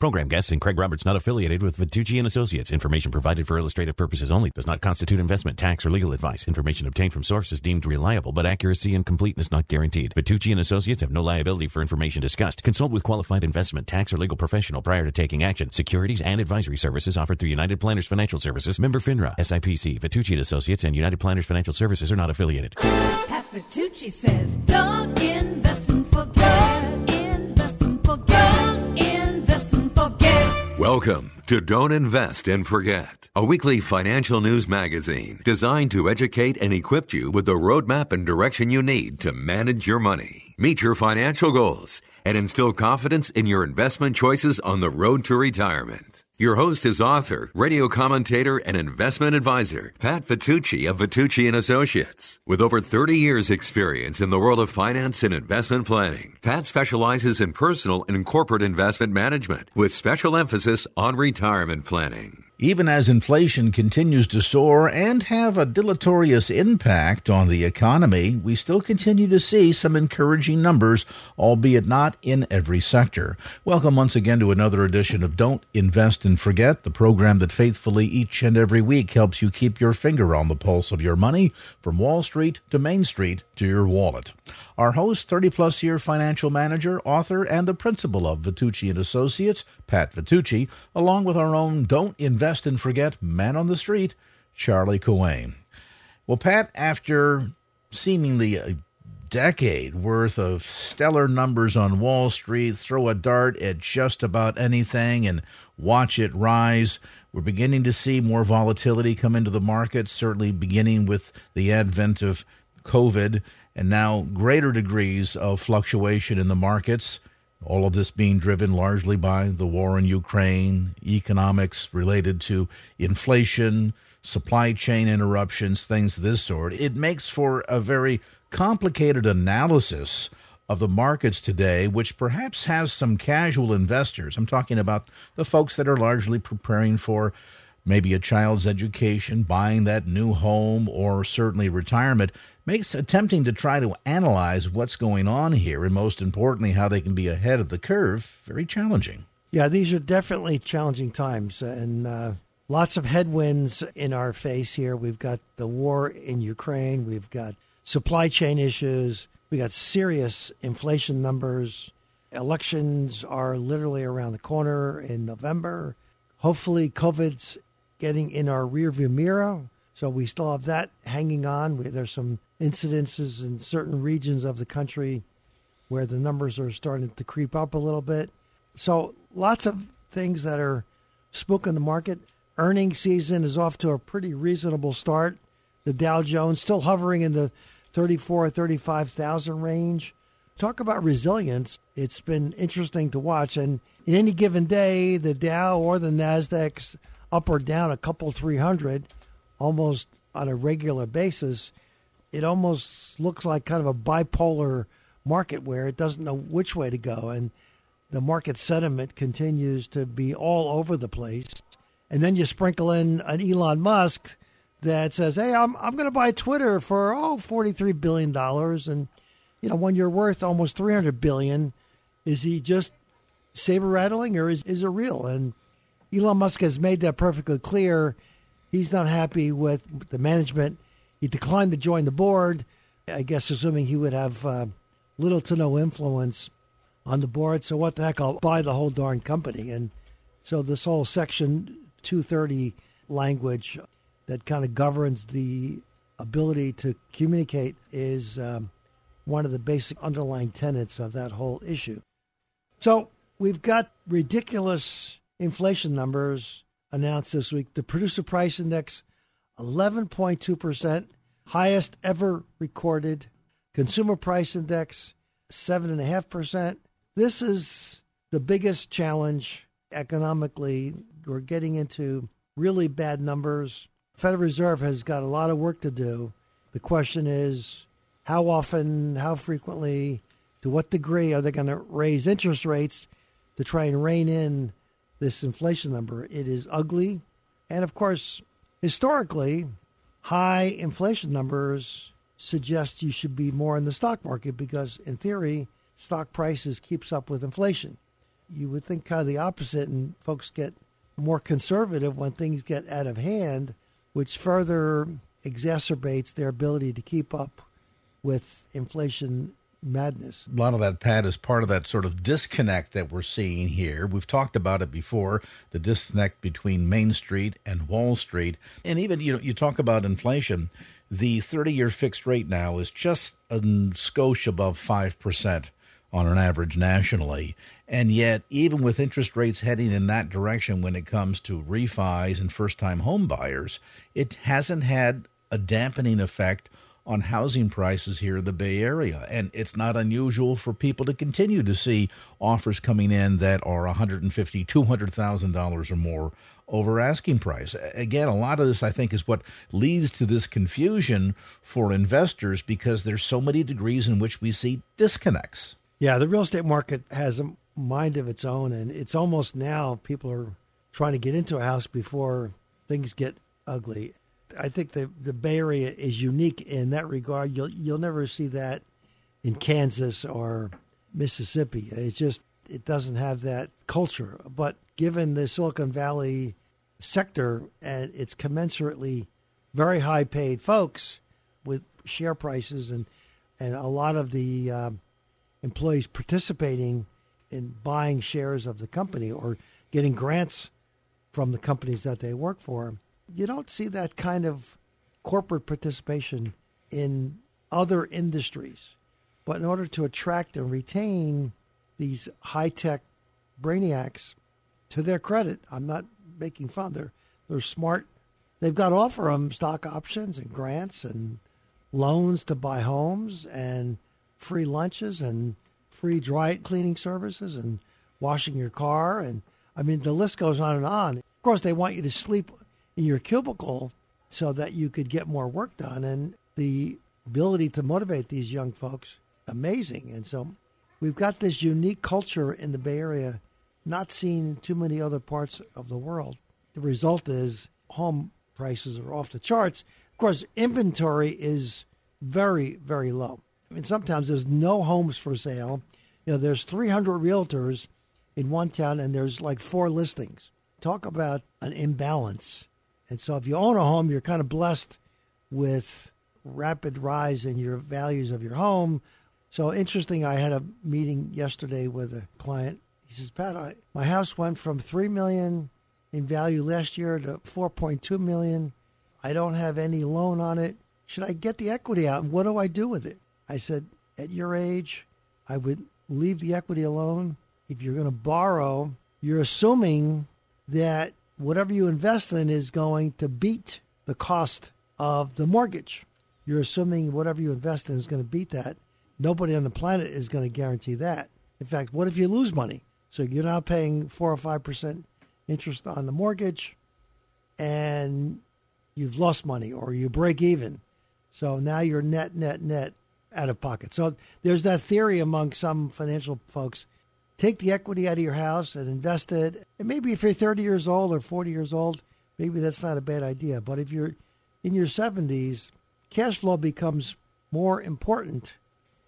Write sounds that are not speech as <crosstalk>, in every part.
Program guests and Craig Roberts not affiliated with Vitucci and Associates. Information provided for illustrative purposes only does not constitute investment, tax, or legal advice. Information obtained from sources deemed reliable, but accuracy and completeness not guaranteed. Vitucci and Associates have no liability for information discussed. Consult with qualified investment, tax, or legal professional prior to taking action. Securities and advisory services offered through United Planners Financial Services, member FINRA, SIPC, Vitucci and Associates, and United Planners Financial Services are not affiliated. Pat Vitucci says, don't invest forget. Invest Welcome to Don't Invest and Forget, a weekly financial news magazine designed to educate and equip you with the roadmap and direction you need to manage your money, meet your financial goals, and instill confidence in your investment choices on the road to retirement. Your host is author, radio commentator, and investment advisor, Pat Vitucci of Vitucci and Associates. With over 30 years experience in the world of finance and investment planning, Pat specializes in personal and corporate investment management with special emphasis on retirement planning. Even as inflation continues to soar and have a deleterious impact on the economy, we still continue to see some encouraging numbers, albeit not in every sector. Welcome once again to another edition of Don't Invest and Forget, the program that faithfully each and every week helps you keep your finger on the pulse of your money from Wall Street to Main Street to your wallet. Our host, 30 plus year financial manager, author, and the principal of Vitucci and Associates, Pat Vitucci, along with our own Don't Invest and Forget man on the street, Charlie Coane. Well, Pat, after seemingly a decade worth of stellar numbers on Wall Street, throw a dart at just about anything and watch it rise. We're beginning to see more volatility come into the market, certainly beginning with the advent of COVID and now greater degrees of fluctuation in the markets. All of this being driven largely by the war in Ukraine, economics related to inflation, supply chain interruptions, things of this sort. It makes for a very complicated analysis of the markets today, which perhaps has some casual investors. I'm talking about the folks that are largely preparing for maybe a child's education, buying that new home, or certainly retirement, makes attempting to try to analyze what's going on here and most importantly how they can be ahead of the curve very challenging. Yeah, these are definitely challenging times and uh, lots of headwinds in our face here. We've got the war in Ukraine, we've got supply chain issues, we got serious inflation numbers. Elections are literally around the corner in November. Hopefully, COVID's getting in our rearview mirror. So we still have that hanging on. There's some incidences in certain regions of the country where the numbers are starting to creep up a little bit. So lots of things that are spooking the market. Earnings season is off to a pretty reasonable start. The Dow Jones still hovering in the 34, 35,000 range. Talk about resilience. It's been interesting to watch. And in any given day, the Dow or the NASDAQ's up or down a couple 300 almost on a regular basis. It almost looks like kind of a bipolar market where it doesn't know which way to go. And the market sentiment continues to be all over the place. And then you sprinkle in an Elon Musk that says, "Hey, I'm I'm going to buy Twitter for oh 43 billion dollars and you know, when you're worth almost 300 billion, is he just saber rattling or is is it real?" And Elon Musk has made that perfectly clear. He's not happy with the management. He declined to join the board. I guess assuming he would have uh, little to no influence on the board. So what the heck? I'll buy the whole darn company. And so this whole Section 230 language that kind of governs the ability to communicate is um, one of the basic underlying tenets of that whole issue. So we've got ridiculous inflation numbers announced this week. The producer price index, 11.2%, highest ever recorded. Consumer price index, 7.5%. This is the biggest challenge Economically, we're getting into really bad numbers. Federal Reserve has got a lot of work to do. The question is how often, how frequently, to what degree are they going to raise interest rates to try and rein in this inflation number? It is ugly. And of course, historically, high inflation numbers suggest you should be more in the stock market because, in theory, stock prices keeps up with inflation. You would think kind of the opposite, and folks get more conservative when things get out of hand, which further exacerbates their ability to keep up with inflation madness. A lot of that, Pat, is part of that sort of disconnect that we're seeing here. We've talked about it before the disconnect between Main Street and Wall Street. And even, you know, you talk about inflation. The 30 year fixed rate now is just a skosh above 5% on an average nationally. And yet, even with interest rates heading in that direction when it comes to refis and first time home buyers, it hasn't had a dampening effect on housing prices here in the Bay Area. And it's not unusual for people to continue to see offers coming in that are $150,000, $200,000 or more over asking price. Again, a lot of this, I think, is what leads to this confusion for investors because there's so many degrees in which we see disconnects. Yeah, the real estate market has a mind of its own, and it's almost now people are trying to get into a house before things get ugly. I think the the Bay Area is unique in that regard. You'll you'll never see that in Kansas or Mississippi. It's just it doesn't have that culture. But given the Silicon Valley sector and its commensurately very high paid folks with share prices and and a lot of the um, employees participating in buying shares of the company or getting grants from the companies that they work for you don't see that kind of corporate participation in other industries. But in order to attract and retain these high tech brainiacs, to their credit, I'm not making fun. They're they're smart. They've got to offer them stock options and grants and loans to buy homes and free lunches and free dry cleaning services and washing your car and I mean the list goes on and on. Of course, they want you to sleep in your cubicle so that you could get more work done. And the ability to motivate these young folks, amazing. And so we've got this unique culture in the Bay Area, not seen in too many other parts of the world. The result is home prices are off the charts. Of course, inventory is very, very low. I mean, sometimes there's no homes for sale. You know, there's 300 realtors in one town and there's like four listings. Talk about an imbalance and so if you own a home, you're kind of blessed with rapid rise in your values of your home. So interesting, I had a meeting yesterday with a client. He says, Pat, I, my house went from 3 million in value last year to 4.2 million. I don't have any loan on it. Should I get the equity out? And what do I do with it? I said, at your age, I would leave the equity alone. If you're going to borrow, you're assuming that whatever you invest in is going to beat the cost of the mortgage. You're assuming whatever you invest in is going to beat that. Nobody on the planet is going to guarantee that. In fact, what if you lose money? So you're now paying four or five percent interest on the mortgage, and you've lost money or you break even. So now you're net, net, net out of pocket. So there's that theory among some financial folks take the equity out of your house and invest it. And maybe if you're 30 years old or 40 years old, maybe that's not a bad idea. But if you're in your 70s, cash flow becomes more important.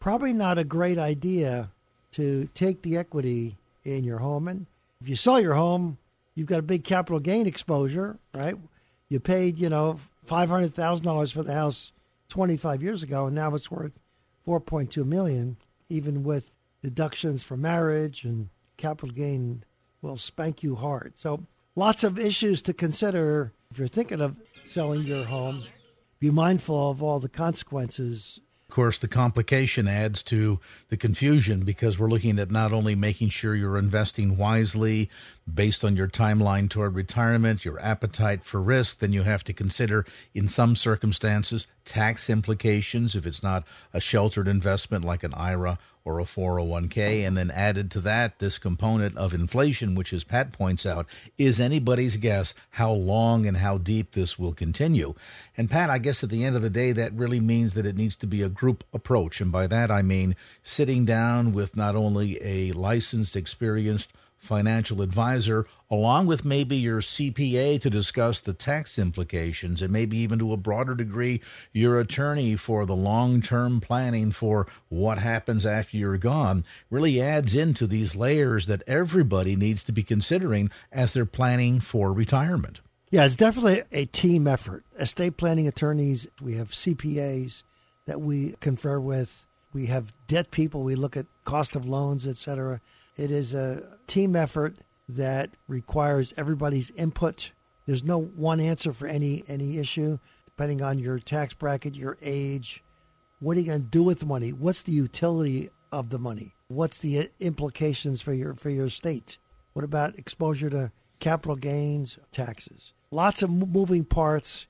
Probably not a great idea to take the equity in your home. And if you sell your home, you've got a big capital gain exposure, right? You paid, you know, $500,000 for the house 25 years ago, and now it's worth 4.2 million, even with deductions for marriage and capital gain will spank you hard. So, lots of issues to consider if you're thinking of selling your home. Be mindful of all the consequences of course, the complication adds to the confusion because we're looking at not only making sure you're investing wisely based on your timeline toward retirement, your appetite for risk, then you have to consider, in some circumstances, tax implications if it's not a sheltered investment like an IRA or a 401k, and then added to that this component of inflation, which, as Pat points out, is anybody's guess how long and how deep this will continue. And Pat, I guess at the end of the day, that really means that it needs to be a group approach. And by that, I mean sitting down with not only a licensed, experienced financial advisor, along with maybe your CPA to discuss the tax implications, and maybe even to a broader degree, your attorney for the long term planning for what happens after you're gone, really adds into these layers that everybody needs to be considering as they're planning for retirement. Yeah, it's definitely a team effort. Estate planning attorneys, we have CPAs that we confer with, we have debt people, we look at cost of loans, et cetera it is a team effort that requires everybody's input. There's no one answer for any any issue, depending on your tax bracket, your age. What are you going to do with the money? What's the utility of the money? What's the implications for your for your state? What about exposure to capital gains taxes? Lots of moving parts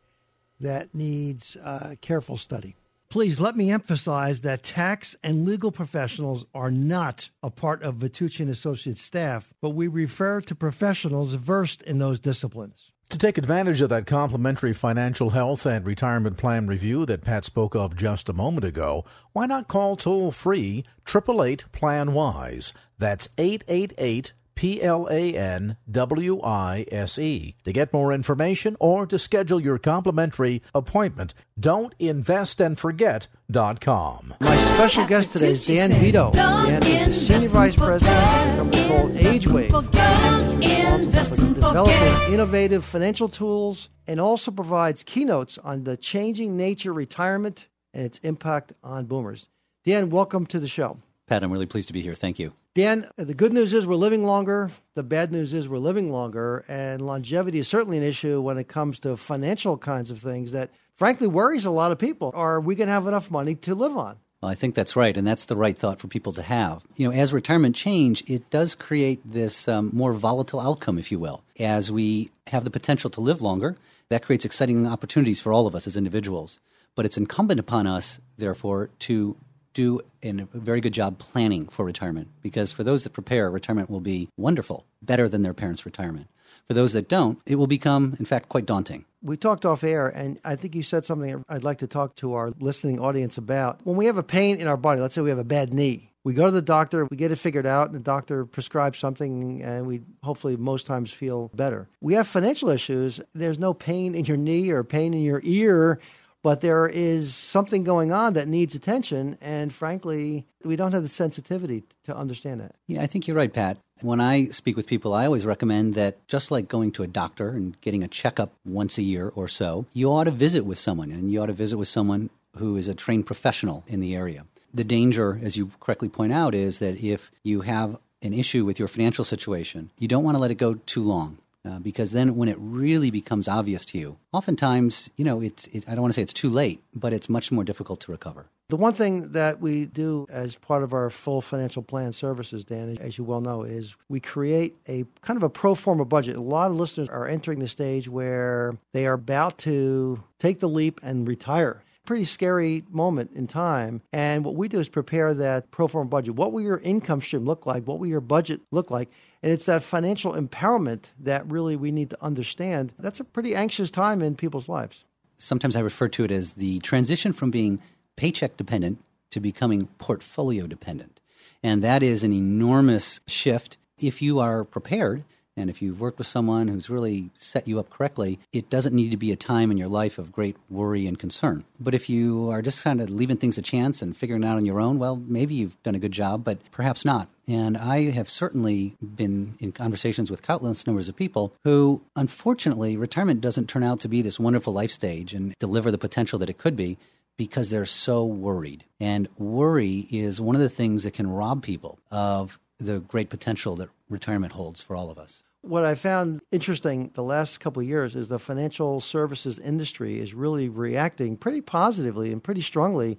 that needs uh, careful study. Please let me emphasize that tax and legal professionals are not a part of Vitucci and Associates staff, but we refer to professionals versed in those disciplines. To take advantage of that complimentary financial health and retirement plan review that Pat spoke of just a moment ago, why not call toll free 888 Plan Wise? That's 888 P L A N W I S E. To get more information or to schedule your complimentary appointment, don't invest and forget.com. My special guest today is Dan Veto. Dan is the Senior Vice President of a company called AgeWave. responsible for developing innovative financial tools and also provides keynotes on the changing nature of retirement and its impact on boomers. Dan, welcome to the show. Pat, I'm really pleased to be here. Thank you. Dan, the good news is we're living longer. The bad news is we're living longer. And longevity is certainly an issue when it comes to financial kinds of things that, frankly, worries a lot of people. Are we going to have enough money to live on? Well, I think that's right, and that's the right thought for people to have. You know, as retirement change, it does create this um, more volatile outcome, if you will. As we have the potential to live longer, that creates exciting opportunities for all of us as individuals. But it's incumbent upon us, therefore, to do a very good job planning for retirement because for those that prepare, retirement will be wonderful, better than their parents' retirement. For those that don't, it will become, in fact, quite daunting. We talked off air, and I think you said something I'd like to talk to our listening audience about. When we have a pain in our body, let's say we have a bad knee, we go to the doctor, we get it figured out, and the doctor prescribes something, and we hopefully most times feel better. We have financial issues. There's no pain in your knee or pain in your ear but there is something going on that needs attention and frankly we don't have the sensitivity to understand that yeah i think you're right pat. When i speak with people i always recommend that just like going to a doctor and getting a checkup once a year or so you ought to visit with someone and you ought to visit with someone who is a trained professional in the area. The danger as you correctly point out is that if you have an issue with your financial situation you don't want to let it go too long uh, because then when it really becomes obvious to you, oftentimes, you know, it's, it, I don't want to say it's too late, but it's much more difficult to recover. The one thing that we do as part of our full financial plan services, Dan, as you well know, is we create a kind of a pro forma budget. A lot of listeners are entering the stage where they are about to take the leap and retire pretty scary moment in time. And what we do is prepare that pro forma budget. What will your income stream look like? What will your budget look like? And it's that financial empowerment that really we need to understand. That's a pretty anxious time in people's lives. Sometimes I refer to it as the transition from being paycheck dependent to becoming portfolio dependent. And that is an enormous shift if you are prepared and if you've worked with someone who's really set you up correctly, it doesn't need to be a time in your life of great worry and concern. But if you are just kind of leaving things a chance and figuring it out on your own, well, maybe you've done a good job, but perhaps not. And I have certainly been in conversations with countless numbers of people who, unfortunately, retirement doesn't turn out to be this wonderful life stage and deliver the potential that it could be because they're so worried. And worry is one of the things that can rob people of the great potential that retirement holds for all of us. What I found interesting the last couple of years is the financial services industry is really reacting pretty positively and pretty strongly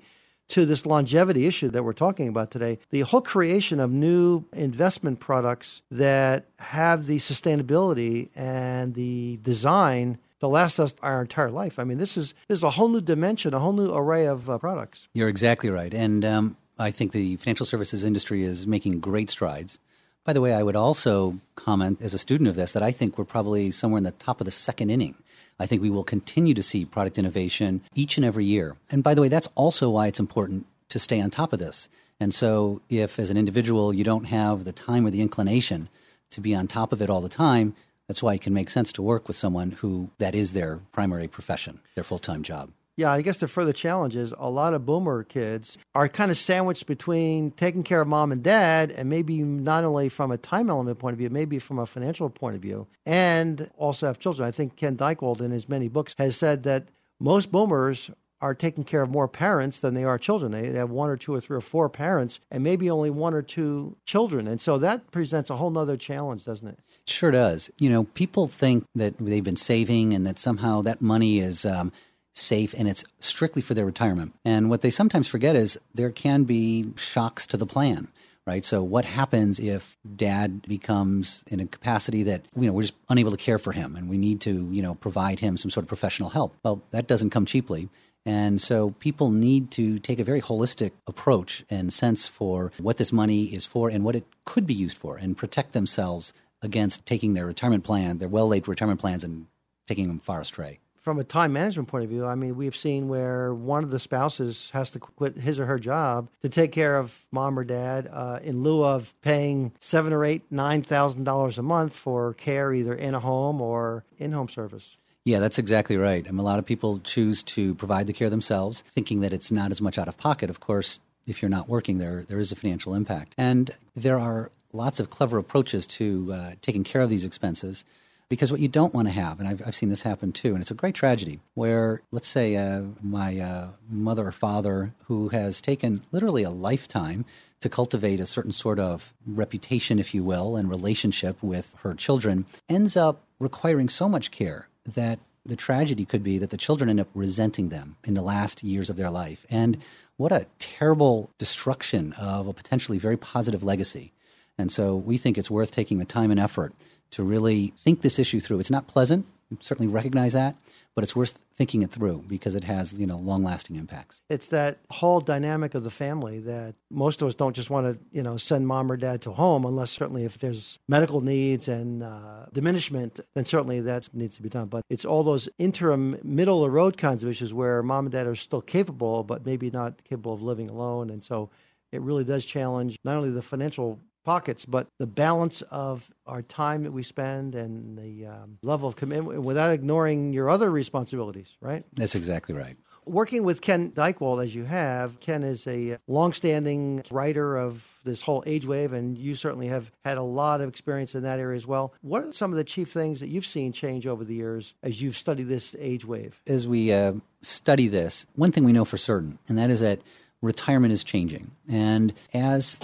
to this longevity issue that we're talking about today. The whole creation of new investment products that have the sustainability and the design to last us our entire life. I mean, this is this is a whole new dimension, a whole new array of uh, products. You're exactly right, and um, I think the financial services industry is making great strides. By the way, I would also comment as a student of this that I think we're probably somewhere in the top of the second inning. I think we will continue to see product innovation each and every year. And by the way, that's also why it's important to stay on top of this. And so, if as an individual you don't have the time or the inclination to be on top of it all the time, that's why it can make sense to work with someone who that is their primary profession, their full time job. Yeah, I guess the further challenge is a lot of boomer kids are kind of sandwiched between taking care of mom and dad, and maybe not only from a time element point of view, maybe from a financial point of view, and also have children. I think Ken Dychtwald, in his many books, has said that most boomers are taking care of more parents than they are children. They have one or two or three or four parents, and maybe only one or two children. And so that presents a whole nother challenge, doesn't it? Sure does. You know, people think that they've been saving and that somehow that money is. Um, safe and it's strictly for their retirement. And what they sometimes forget is there can be shocks to the plan. Right. So what happens if dad becomes in a capacity that, you know, we're just unable to care for him and we need to, you know, provide him some sort of professional help? Well, that doesn't come cheaply. And so people need to take a very holistic approach and sense for what this money is for and what it could be used for and protect themselves against taking their retirement plan, their well laid retirement plans, and taking them far astray from a time management point of view, I mean, we've seen where one of the spouses has to quit his or her job to take care of mom or dad uh, in lieu of paying seven or eight, nine thousand dollars a month for care, either in a home or in-home service. Yeah, that's exactly right. I mean, a lot of people choose to provide the care themselves, thinking that it's not as much out of pocket. Of course, if you're not working there, there is a financial impact, and there are lots of clever approaches to uh, taking care of these expenses. Because what you don't want to have, and I've, I've seen this happen too, and it's a great tragedy, where let's say uh, my uh, mother or father, who has taken literally a lifetime to cultivate a certain sort of reputation, if you will, and relationship with her children, ends up requiring so much care that the tragedy could be that the children end up resenting them in the last years of their life. And what a terrible destruction of a potentially very positive legacy. And so we think it's worth taking the time and effort to really think this issue through. It's not pleasant, certainly recognize that, but it's worth thinking it through because it has, you know, long-lasting impacts. It's that whole dynamic of the family that most of us don't just want to, you know, send mom or dad to home unless certainly if there's medical needs and uh, diminishment, then certainly that needs to be done. But it's all those interim, middle of the road kinds of issues where mom and dad are still capable, but maybe not capable of living alone, and so it really does challenge not only the financial pockets, but the balance of our time that we spend and the um, level of commitment without ignoring your other responsibilities, right? That's exactly right. Working with Ken Dychtwald, as you have, Ken is a longstanding writer of this whole age wave, and you certainly have had a lot of experience in that area as well. What are some of the chief things that you've seen change over the years as you've studied this age wave? As we uh, study this, one thing we know for certain, and that is that retirement is changing. And as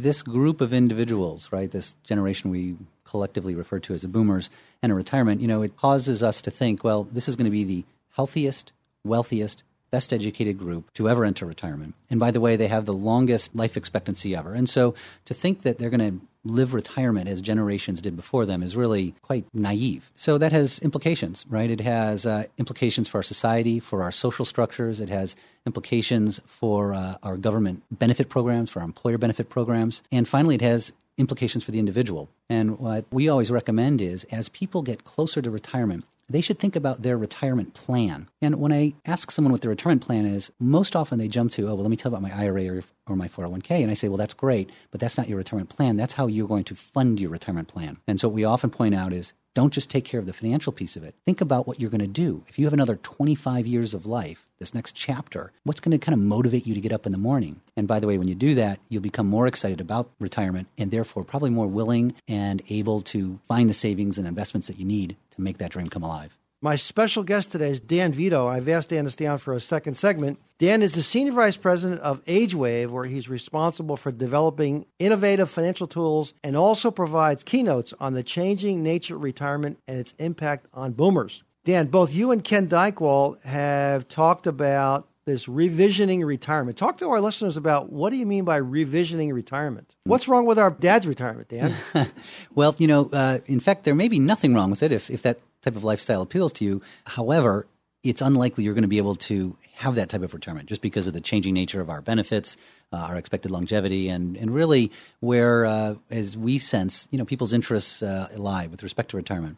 this group of individuals, right, this generation we collectively refer to as the boomers, enter retirement, you know, it causes us to think, well, this is going to be the healthiest, wealthiest, best educated group to ever enter retirement. And by the way, they have the longest life expectancy ever. And so to think that they're going to live retirement as generations did before them is really quite naive. So that has implications, right? It has uh, implications for our society, for our social structures. It has implications for uh, our government benefit programs, for our employer benefit programs. And finally, it has implications for the individual. And what we always recommend is as people get closer to retirement, they should think about their retirement plan. And when I ask someone what their retirement plan is, most often they jump to, oh, well, let me tell you about my IRA or, or my 401k. And I say, well, that's great, but that's not your retirement plan. That's how you're going to fund your retirement plan. And so what we often point out is don't just take care of the financial piece of it. Think about what you're going to do. If you have another 25 years of life, this next chapter, what's going to kind of motivate you to get up in the morning? And by the way, when you do that, you'll become more excited about retirement and therefore probably more willing and able to find the savings and investments that you need to make that dream come alive. My special guest today is Dan Veto. I've asked Dan to stay on for a second segment. Dan is the Senior Vice President of AgeWave, where he's responsible for developing innovative financial tools and also provides keynotes on the changing nature of retirement and its impact on boomers. Dan, both you and Ken Dychtwald have talked about this revisioning retirement. Talk to our listeners about what do you mean by revisioning retirement? What's wrong with our dad's retirement, Dan? <laughs> well, you know, uh, in fact, there may be nothing wrong with it if, if that type of lifestyle appeals to you. However, it's unlikely you're going to be able to have that type of retirement just because of the changing nature of our benefits, uh, our expected longevity, and, and really where, uh, as we sense, you know, people's interests uh, lie with respect to retirement.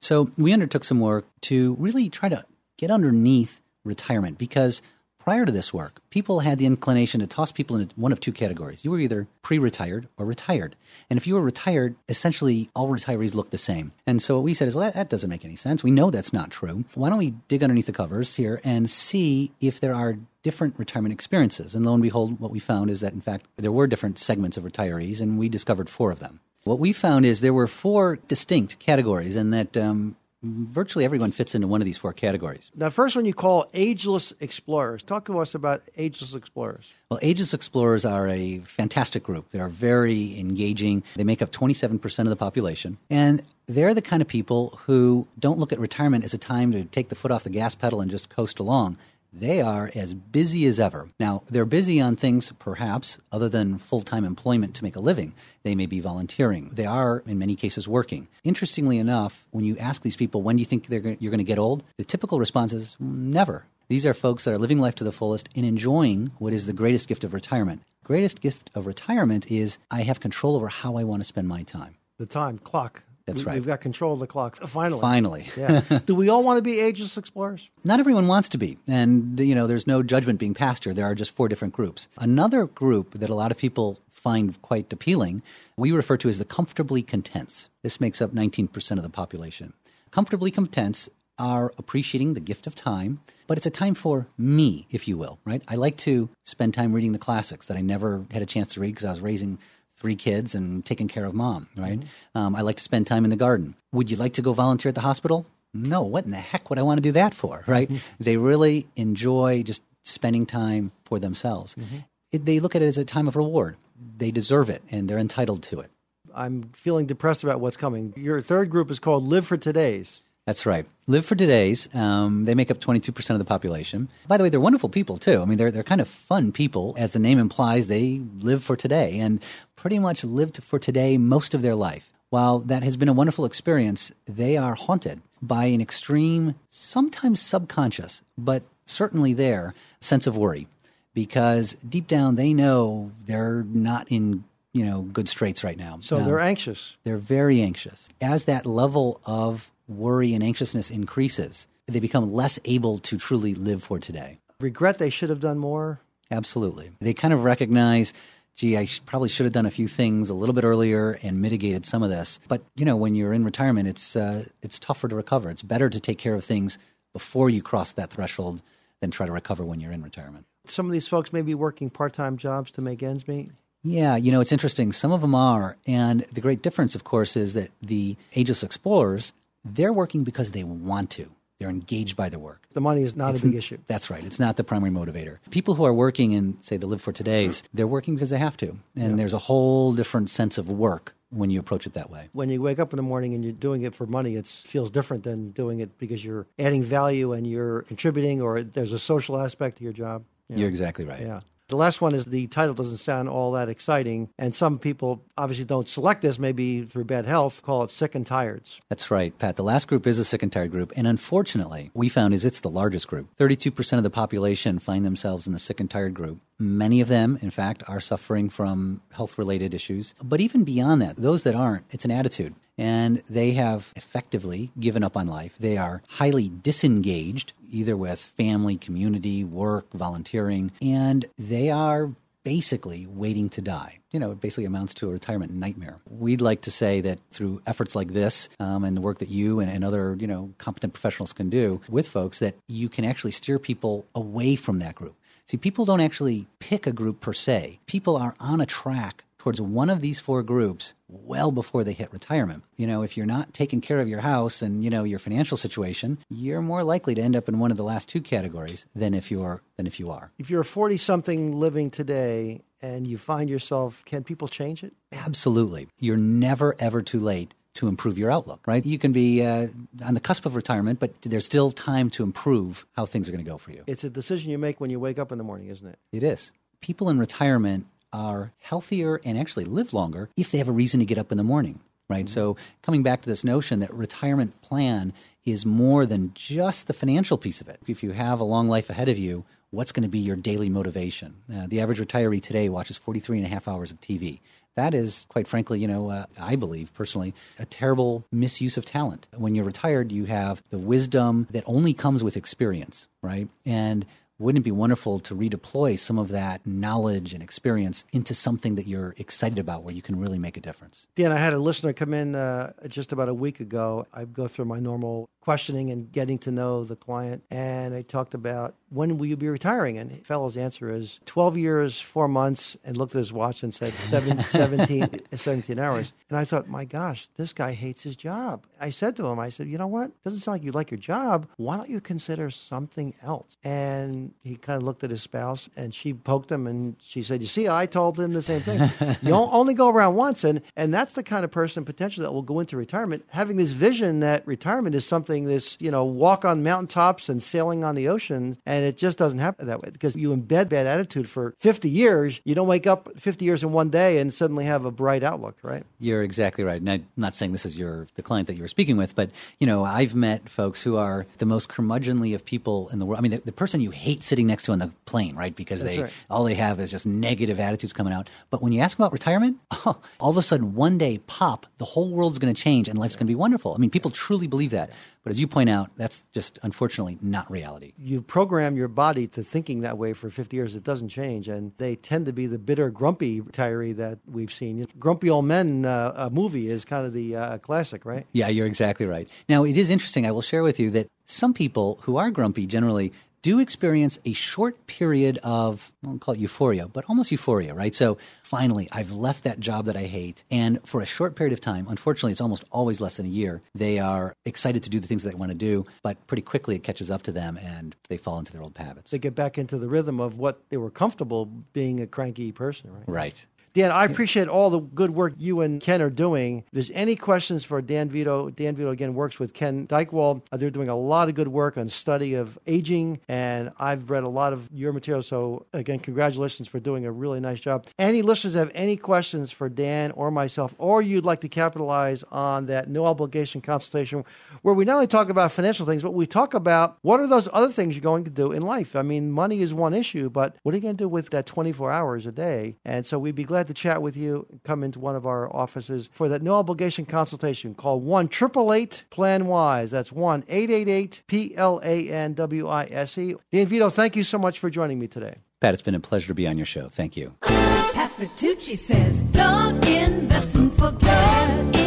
So we undertook some work to really try to get underneath retirement because prior to this work, people had the inclination to toss people into one of two categories. You were either pre retired or retired. And if you were retired, essentially all retirees look the same. And so what we said is, well, that, that doesn't make any sense. We know that's not true. Why don't we dig underneath the covers here and see if there are different retirement experiences? And lo and behold, what we found is that, in fact, there were different segments of retirees, and we discovered four of them. What we found is there were four distinct categories, and that um, virtually everyone fits into one of these four categories. The first one you call ageless explorers. Talk to us about ageless explorers. Well, Ageless Explorers are a fantastic group. They're very engaging. They make up 27% of the population. And they're the kind of people who don't look at retirement as a time to take the foot off the gas pedal and just coast along. They are as busy as ever. Now, they're busy on things, perhaps, other than full time employment to make a living. They may be volunteering. They are, in many cases, working. Interestingly enough, when you ask these people, when do you think they're, you're going to get old? The typical response is never. These are folks that are living life to the fullest and enjoying what is the greatest gift of retirement. Greatest gift of retirement is I have control over how I want to spend my time. The time clock. That's We- right. We've got control of the clock. Finally. Finally. Yeah. <laughs> Do we all want to be ageless explorers? Not everyone wants to be, and you know, there's no judgment being passed here. There are just four different groups. Another group that a lot of people find quite appealing, we refer to as the comfortably contents. This makes up 19% of the population. Comfortably contents are appreciating the gift of time, but it's a time for me, if you will, right? I like to spend time reading the classics that I never had a chance to read because I was raising three kids and taking care of mom, right? Mm-hmm. Um, I like to spend time in the garden. Would you like to go volunteer at the hospital? No. What in the heck would I want to do that for, right? Mm-hmm. <laughs> They really enjoy just spending time for themselves. Mm-hmm. It, they look at it as a time of reward. They deserve it and they're entitled to it. I'm feeling depressed about what's coming. Your third group is called Live for Today's. That's right. Live for today's. Um, they make up 22% of the population. By the way, they're wonderful people, too. I mean, they're, they're kind of fun people. As the name implies, they live for today and pretty much lived for today most of their life. While that has been a wonderful experience, they are haunted by an extreme, sometimes subconscious, but certainly there, sense of worry. Because deep down, they know they're not in you know good straits right now. So Um, they're anxious. they're very anxious. As that level of worry and anxiousness increases, they become less able to truly live for today. Regret they should have done more. Absolutely. They kind of recognize, gee, I sh- probably should have done a few things a little bit earlier and mitigated some of this. But, you know, when you're in retirement, it's, uh, it's tougher to recover. It's better to take care of things before you cross that threshold than try to recover when you're in retirement. Some of these folks may be working part time jobs to make ends meet. Yeah, you know, it's interesting. Some of them are. And the great difference, of course, is that the ageless explorers, they're working because they want to. They're engaged by the work. The money is not It's a big n- issue. That's right. It's not the primary motivator. People who are working in, say, the Live for Today's, mm-hmm. they're working because they have to. And there's a whole different sense of work when you approach it that way. When you wake up in the morning and you're doing it for money, it feels different than doing it because you're adding value and you're contributing or there's a social aspect to your job. Yeah. You're exactly right. Yeah. The last one is the title doesn't sound all that exciting, and some people obviously don't select this, maybe through bad health, call it sick and tireds. That's right, Pat. The last group is a sick and tired group, and unfortunately, we found is it's the largest group. Thirty-two percent of the population find themselves in the sick and tired group. Many of them, in fact, are suffering from health-related issues. But even beyond that, those that aren't, it's an attitude, and they have effectively given up on life. They are highly disengaged, either with family, community, work, volunteering, and they are basically waiting to die. You know, it basically amounts to a retirement nightmare. We'd like to say that through efforts like this um, and the work that you and, and other, you know, competent professionals can do with folks, that you can actually steer people away from that group. See, people don't actually pick a group per se. People are on a track towards one of these four groups well before they hit retirement. You know, if you're not taking care of your house and, you know, your financial situation, you're more likely to end up in one of the last two categories than if you're than if you are. If you're a 40 something living today and you find yourself, can people change it? Absolutely. You're never, ever too late to improve your outlook, right? You can be uh, on the cusp of retirement, but there's still time to improve how things are going to go for you. It's a decision you make when you wake up in the morning, isn't it? It is. People in retirement are healthier and actually live longer if they have a reason to get up in the morning. right? So coming back to this notion that retirement plan is more than just the financial piece of it. If you have a long life ahead of you, what's going to be your daily motivation? Uh, the average retiree today watches 43 and a half hours of TV. That is, quite frankly, you know, uh, I believe personally, a terrible misuse of talent. When you're retired, you have the wisdom that only comes with experience, right? And wouldn't it be wonderful to redeploy some of that knowledge and experience into something that you're excited about where you can really make a difference? Dan, I had a listener come in uh, just about a week ago. I go through my normal questioning and getting to know the client, and I talked about when will you be retiring? And the fellow's answer is 12 years, four months, and looked at his watch and said seven, <laughs> 17, 17 hours. And I thought, my gosh, this guy hates his job. I said to him, I said, you know what? Doesn't sound like you like your job. Why don't you consider something else? And he kind of looked at his spouse and she poked him and she said, you see, I told him the same thing. <laughs> you only go around once. And, and that's the kind of person potentially that will go into retirement having this vision that retirement is something this, you know, walk on mountaintops and sailing on the ocean. And it just doesn't happen that way because you embed bad attitude for 50 years. You don't wake up 50 years in one day and suddenly have a bright outlook, right? You're exactly right. And I'm not saying this is your the client that you were speaking with, but you know, I've met folks who are the most curmudgeonly of people in the world. I mean, the, the person you hate sitting next to on the plane, right? Because That's they right. all they have is just negative attitudes coming out. But when you ask about retirement, <laughs> oh, all of a sudden one day pop, the whole world's going to change and life's going to be wonderful. I mean, people truly believe that. But as you point out, that's just unfortunately not reality. you program your body to thinking that way for 50 years. It doesn't change. And they tend to be the bitter, grumpy retiree that we've seen. Grumpy Old Men uh, movie is kind of the uh, classic, right? Yeah, you're exactly right. Now, it is interesting. I will share with you that some people who are grumpy generally do experience a short period of, I won't call it euphoria, but almost euphoria, right? So finally, I've left that job that I hate. And for a short period of time, unfortunately, it's almost always less than a year, they are excited to do the things that they want to do, but pretty quickly it catches up to them and they fall into their old habits. They get back into the rhythm of what they were comfortable being a cranky person, right? Right. Dan, I appreciate all the good work you and Ken are doing. If there's any questions for Dan Veto, Dan Veto again works with Ken Dychtwald. Uh, they're doing a lot of good work on study of aging, and I've read a lot of your material. So again, congratulations for doing a really nice job. Any listeners have any questions for Dan or myself, or you'd like to capitalize on that no obligation consultation, where we not only talk about financial things, but we talk about what are those other things you're going to do in life. I mean, money is one issue, but what are you going to do with that 24 hours a day? And so we'd be glad to chat with you. Come into one of our offices for that no obligation consultation. Call 1 888 Plan Wise. That's 1 888 P L A N W I S E. Dan Veto, thank you so much for joining me today. Pat, it's been a pleasure to be on your show. Thank you. Pat Vitucci says, don't invest and forget.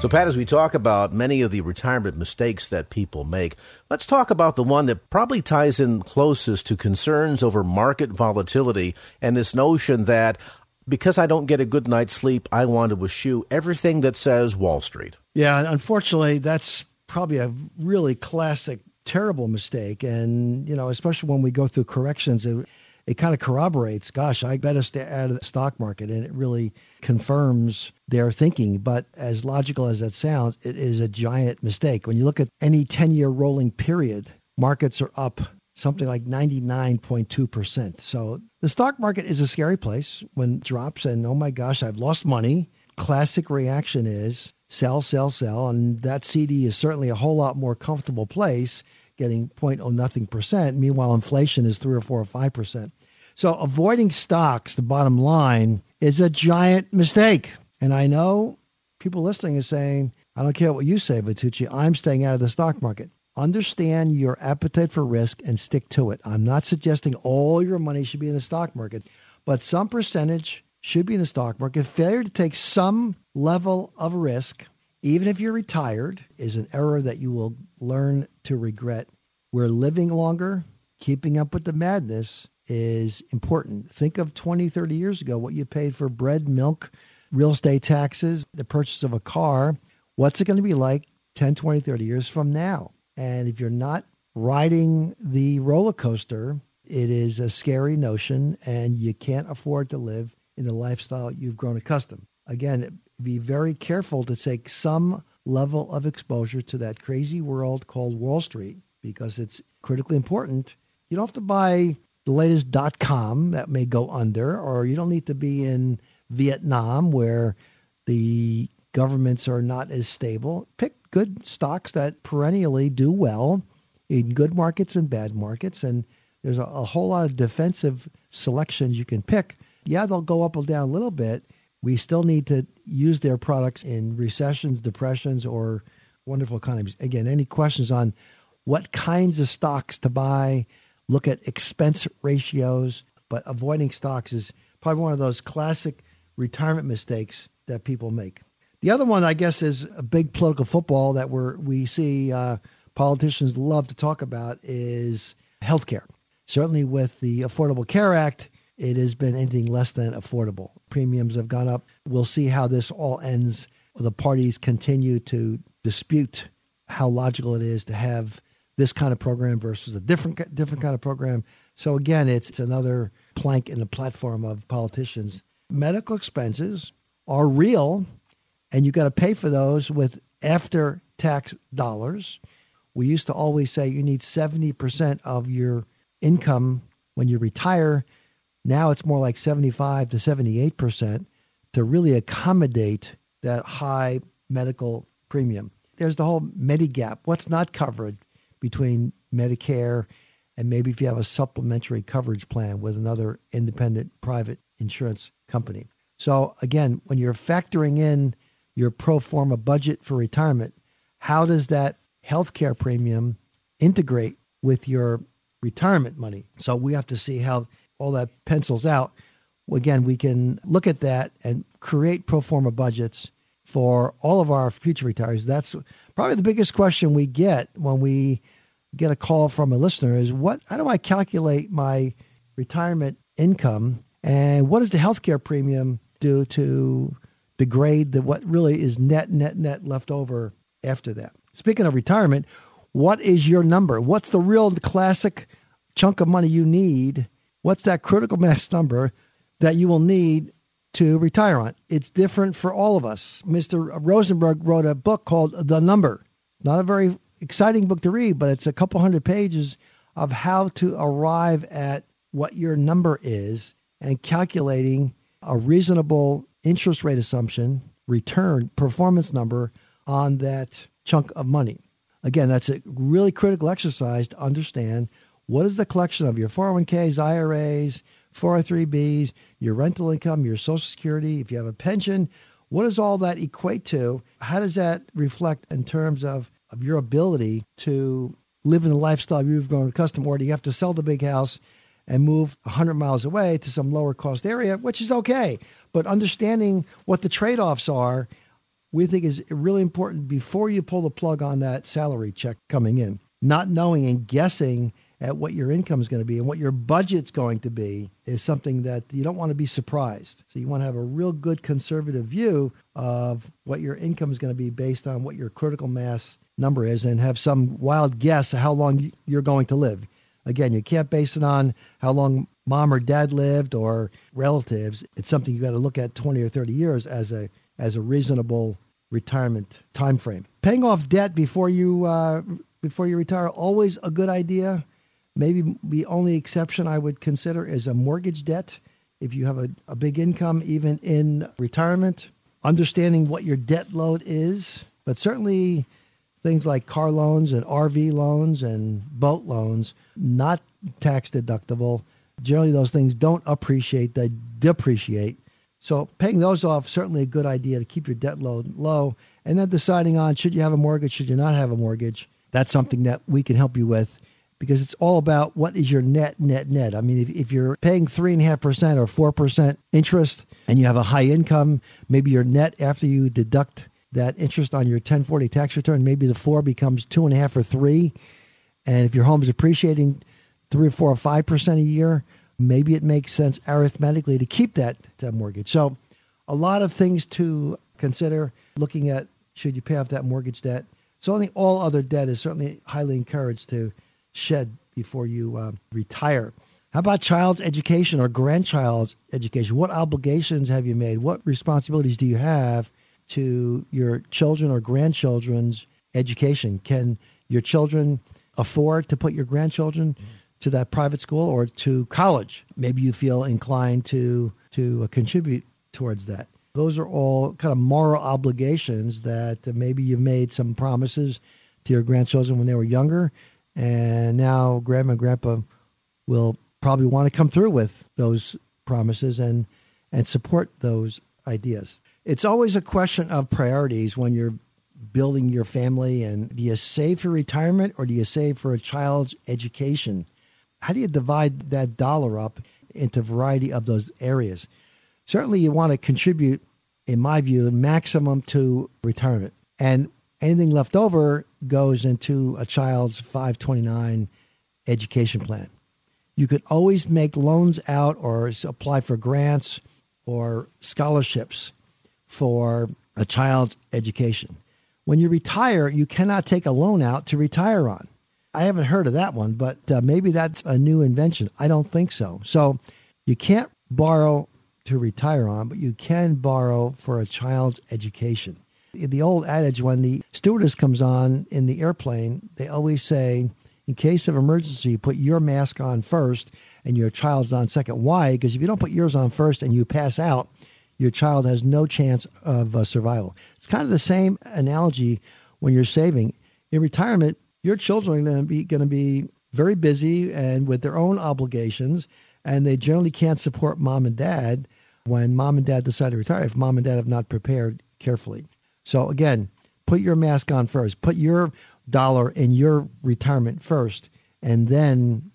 So, Pat, as we talk about many of the retirement mistakes that people make, let's talk about the one that probably ties in closest to concerns over market volatility and this notion that because I don't get a good night's sleep, I want to eschew everything that says Wall Street. Yeah, unfortunately, that's probably a really classic, terrible mistake. And, you know, especially when we go through corrections, it, it kind of corroborates, gosh, I better stay out of the stock market. And it really confirms their thinking. But as logical as that sounds, it is a giant mistake. When you look at any 10 year rolling period, markets are up something like 99.2%. So the stock market is a scary place when it drops and, oh my gosh, I've lost money. Classic reaction is sell, sell, sell. And that CD is certainly a whole lot more comfortable place, getting 0.0 nothing percent. Meanwhile, inflation is three or four or five percent. So avoiding stocks, the bottom line, is a giant mistake. And I know people listening are saying, I don't care what you say, Vitucci, I'm staying out of the stock market. Understand your appetite for risk and stick to it. I'm not suggesting all your money should be in the stock market, but some percentage should be in the stock market. Failure to take some level of risk, even if you're retired, is an error that you will learn to regret. We're living longer, keeping up with the madness is important. Think of 20, 30 years ago, what you paid for bread, milk, real estate taxes, the purchase of a car. What's it going to be like 10, 20, 30 years from now? And if you're not riding the roller coaster, it is a scary notion, and you can't afford to live in the lifestyle you've grown accustomed. Again, be very careful to take some level of exposure to that crazy world called Wall Street because it's critically important. You don't have to buy the latest dot com that may go under, or you don't need to be in Vietnam, where the governments are not as stable. Pick good stocks that perennially do well in good markets and bad markets. And there's a, a whole lot of defensive selections you can pick. Yeah, they'll go up or down a little bit. We still need to use their products in recessions, depressions, or wonderful economies. Again, any questions on what kinds of stocks to buy? Look at expense ratios, but avoiding stocks is probably one of those classic retirement mistakes that people make. The other one, I guess, is a big political football that we're, we see uh, politicians love to talk about is healthcare. Certainly, with the Affordable Care Act, it has been anything less than affordable. Premiums have gone up. We'll see how this all ends. The parties continue to dispute how logical it is to have this kind of program versus a different different kind of program. So again, it's, another plank in the platform of politicians. Medical expenses are real, and you've got to pay for those with after tax dollars. We used to always say you need 70% of your income when you retire. Now it's more like 75 to 78% to really accommodate that high medical premium. There's the whole Medigap. What's not covered between Medicare and maybe if you have a supplementary coverage plan with another independent private insurance company. So again, when you're factoring in your pro forma budget for retirement, how does that healthcare premium integrate with your retirement money? So we have to see how all that pencils out. Again, we can look at that and create pro forma budgets for all of our future retirees. That's probably the biggest question we get when we get a call from a listener is what how do I calculate my retirement income and what does the healthcare premium do to degrade the what really is net net net left over after that. Speaking of retirement, what is your number? What's the real classic chunk of money you need? What's that critical mass number that you will need to retire on? It's different for all of us. Mr. Rosenberg wrote a book called The Number. Not a very exciting book to read, but it's a couple hundred pages of how to arrive at what your number is and calculating a reasonable interest rate assumption, return, performance number on that chunk of money. Again, that's a really critical exercise to understand what is the collection of your 401ks, IRAs, 403bs, your rental income, your Social Security, if you have a pension, what does all that equate to? How does that reflect in terms of, of your ability to live in the lifestyle you've grown accustomed, or do you have to sell the big house and move 100 miles away to some lower cost area, which is okay. But understanding what the trade offs are, we think is really important before you pull the plug on that salary check coming in. Not knowing and guessing at what your income is going to be and what your budget's going to be is something that you don't want to be surprised. So you want to have a real good conservative view of what your income is going to be based on what your critical mass number is and have some wild guess of how long you're going to live. Again, you can't base it on how long mom or dad lived or relatives. It's something you got to look at 20 or 30 years as a as a reasonable retirement time frame. Paying off debt before you uh, before you retire always a good idea. Maybe the only exception I would consider is a mortgage debt. If you have a, a big income, even in retirement, understanding what your debt load is, but certainly things like car loans and RV loans and boat loans, not tax deductible. Generally, those things don't appreciate, they depreciate. So, paying those off certainly a good idea to keep your debt load low. And then deciding on should you have a mortgage, should you not have a mortgage. That's something that we can help you with because it's all about what is your net, net, net. I mean, if, if you're paying 3.5% or 4% interest and you have a high income, maybe your net after you deduct that interest on your 1040 tax return, maybe the four becomes two and a half or three. And if your home is appreciating three or four or five percent a year, maybe it makes sense arithmetically to keep that, mortgage. So, a lot of things to consider looking at should you pay off that mortgage debt. So, only all other debt is certainly highly encouraged to shed before you uh, retire. How about child's education or grandchild's education? What obligations have you made? What responsibilities do you have to your children or grandchildren's education? Can your children afford to put your grandchildren to that private school or to college? Maybe you feel inclined to to uh, contribute towards that. Those are all kind of moral obligations that maybe you've made some promises to your grandchildren when they were younger, and now grandma and grandpa will probably want to come through with those promises and and support those ideas. It's always a question of priorities when you're building your family and do you save for retirement or do you save for a child's education? How do you divide that dollar up into a variety of those areas? Certainly you want to contribute in my view maximum to retirement. And anything left over goes into a child's 529 education plan. You could always make loans out or apply for grants or scholarships for a child's education. When you retire, you cannot take a loan out to retire on. I haven't heard of that one, but uh, maybe that's a new invention. I don't think so. So you can't borrow to retire on, but you can borrow for a child's education. The old adage when the stewardess comes on in the airplane, they always say, in case of emergency, put your mask on first and your child's on second. Why? Because if you don't put yours on first and you pass out, your child has no chance of uh, survival. It's kind of the same analogy when you're saving. In retirement, your children are going to be going to be very busy and with their own obligations, and they generally can't support mom and dad when mom and dad decide to retire if mom and dad have not prepared carefully. So again, put your mask on first. Put your dollar in your retirement first, and then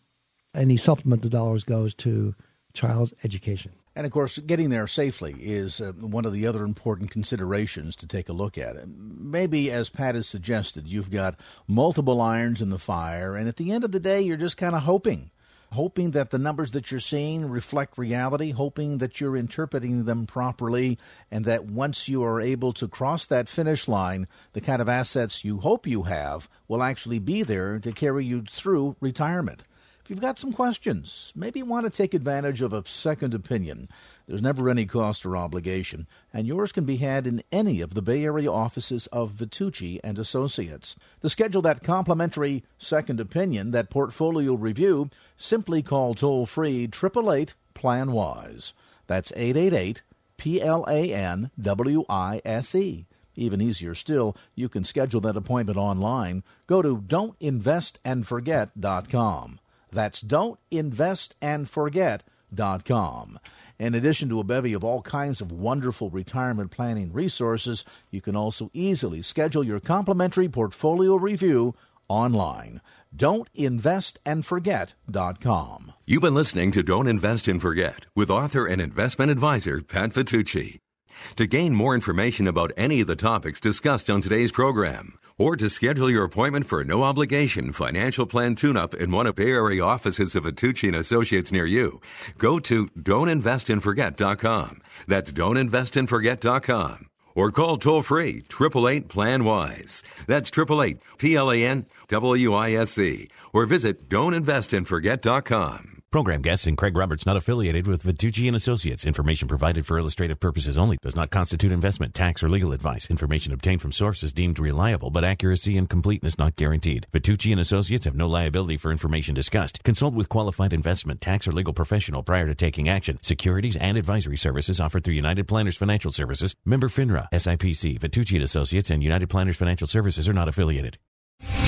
any supplemental dollars goes to child's education. And of course, getting there safely is uh, one of the other important considerations to take a look at. Maybe, as Pat has suggested, you've got multiple irons in the fire, and at the end of the day, you're just kind of hoping. Hoping that the numbers that you're seeing reflect reality, hoping that you're interpreting them properly, and that once you are able to cross that finish line, the kind of assets you hope you have will actually be there to carry you through retirement. If you've got some questions, maybe you want to take advantage of a second opinion. There's never any cost or obligation, and yours can be had in any of the Bay Area offices of Vitucci and Associates. To schedule that complimentary second opinion, that portfolio review, simply call toll free 888 Plan Wise. That's 888 P L A N W I S E. Even easier still, you can schedule that appointment online. Go to don'tinvestandforget.com. That's don'tinvestandforget.com. In addition to a bevy of all kinds of wonderful retirement planning resources, you can also easily schedule your complimentary portfolio review online. Don'tinvestandforget.com. You've been listening to Don't Invest and Forget with author and investment advisor Pat Vitucci. To gain more information about any of the topics discussed on today's program, or to schedule your appointment for a no obligation financial plan tune up in one of Bay Area offices of Vitucci and Associates near you, go to don'tinvestandforget.com. That's don'tinvestandforget.com. Or call toll free 888 Plan Wise. That's 888 P L A N W I S E. Or visit don'tinvestandforget.com. Program guests and Craig Roberts not affiliated with Vitucci and Associates. Information provided for illustrative purposes only does not constitute investment, tax, or legal advice. Information obtained from sources deemed reliable, but accuracy and completeness not guaranteed. Vitucci and Associates have no liability for information discussed. Consult with qualified investment, tax, or legal professional prior to taking action. Securities and advisory services offered through United Planners Financial Services, member FINRA, SIPC, Vitucci and Associates, and United Planners Financial Services are not affiliated.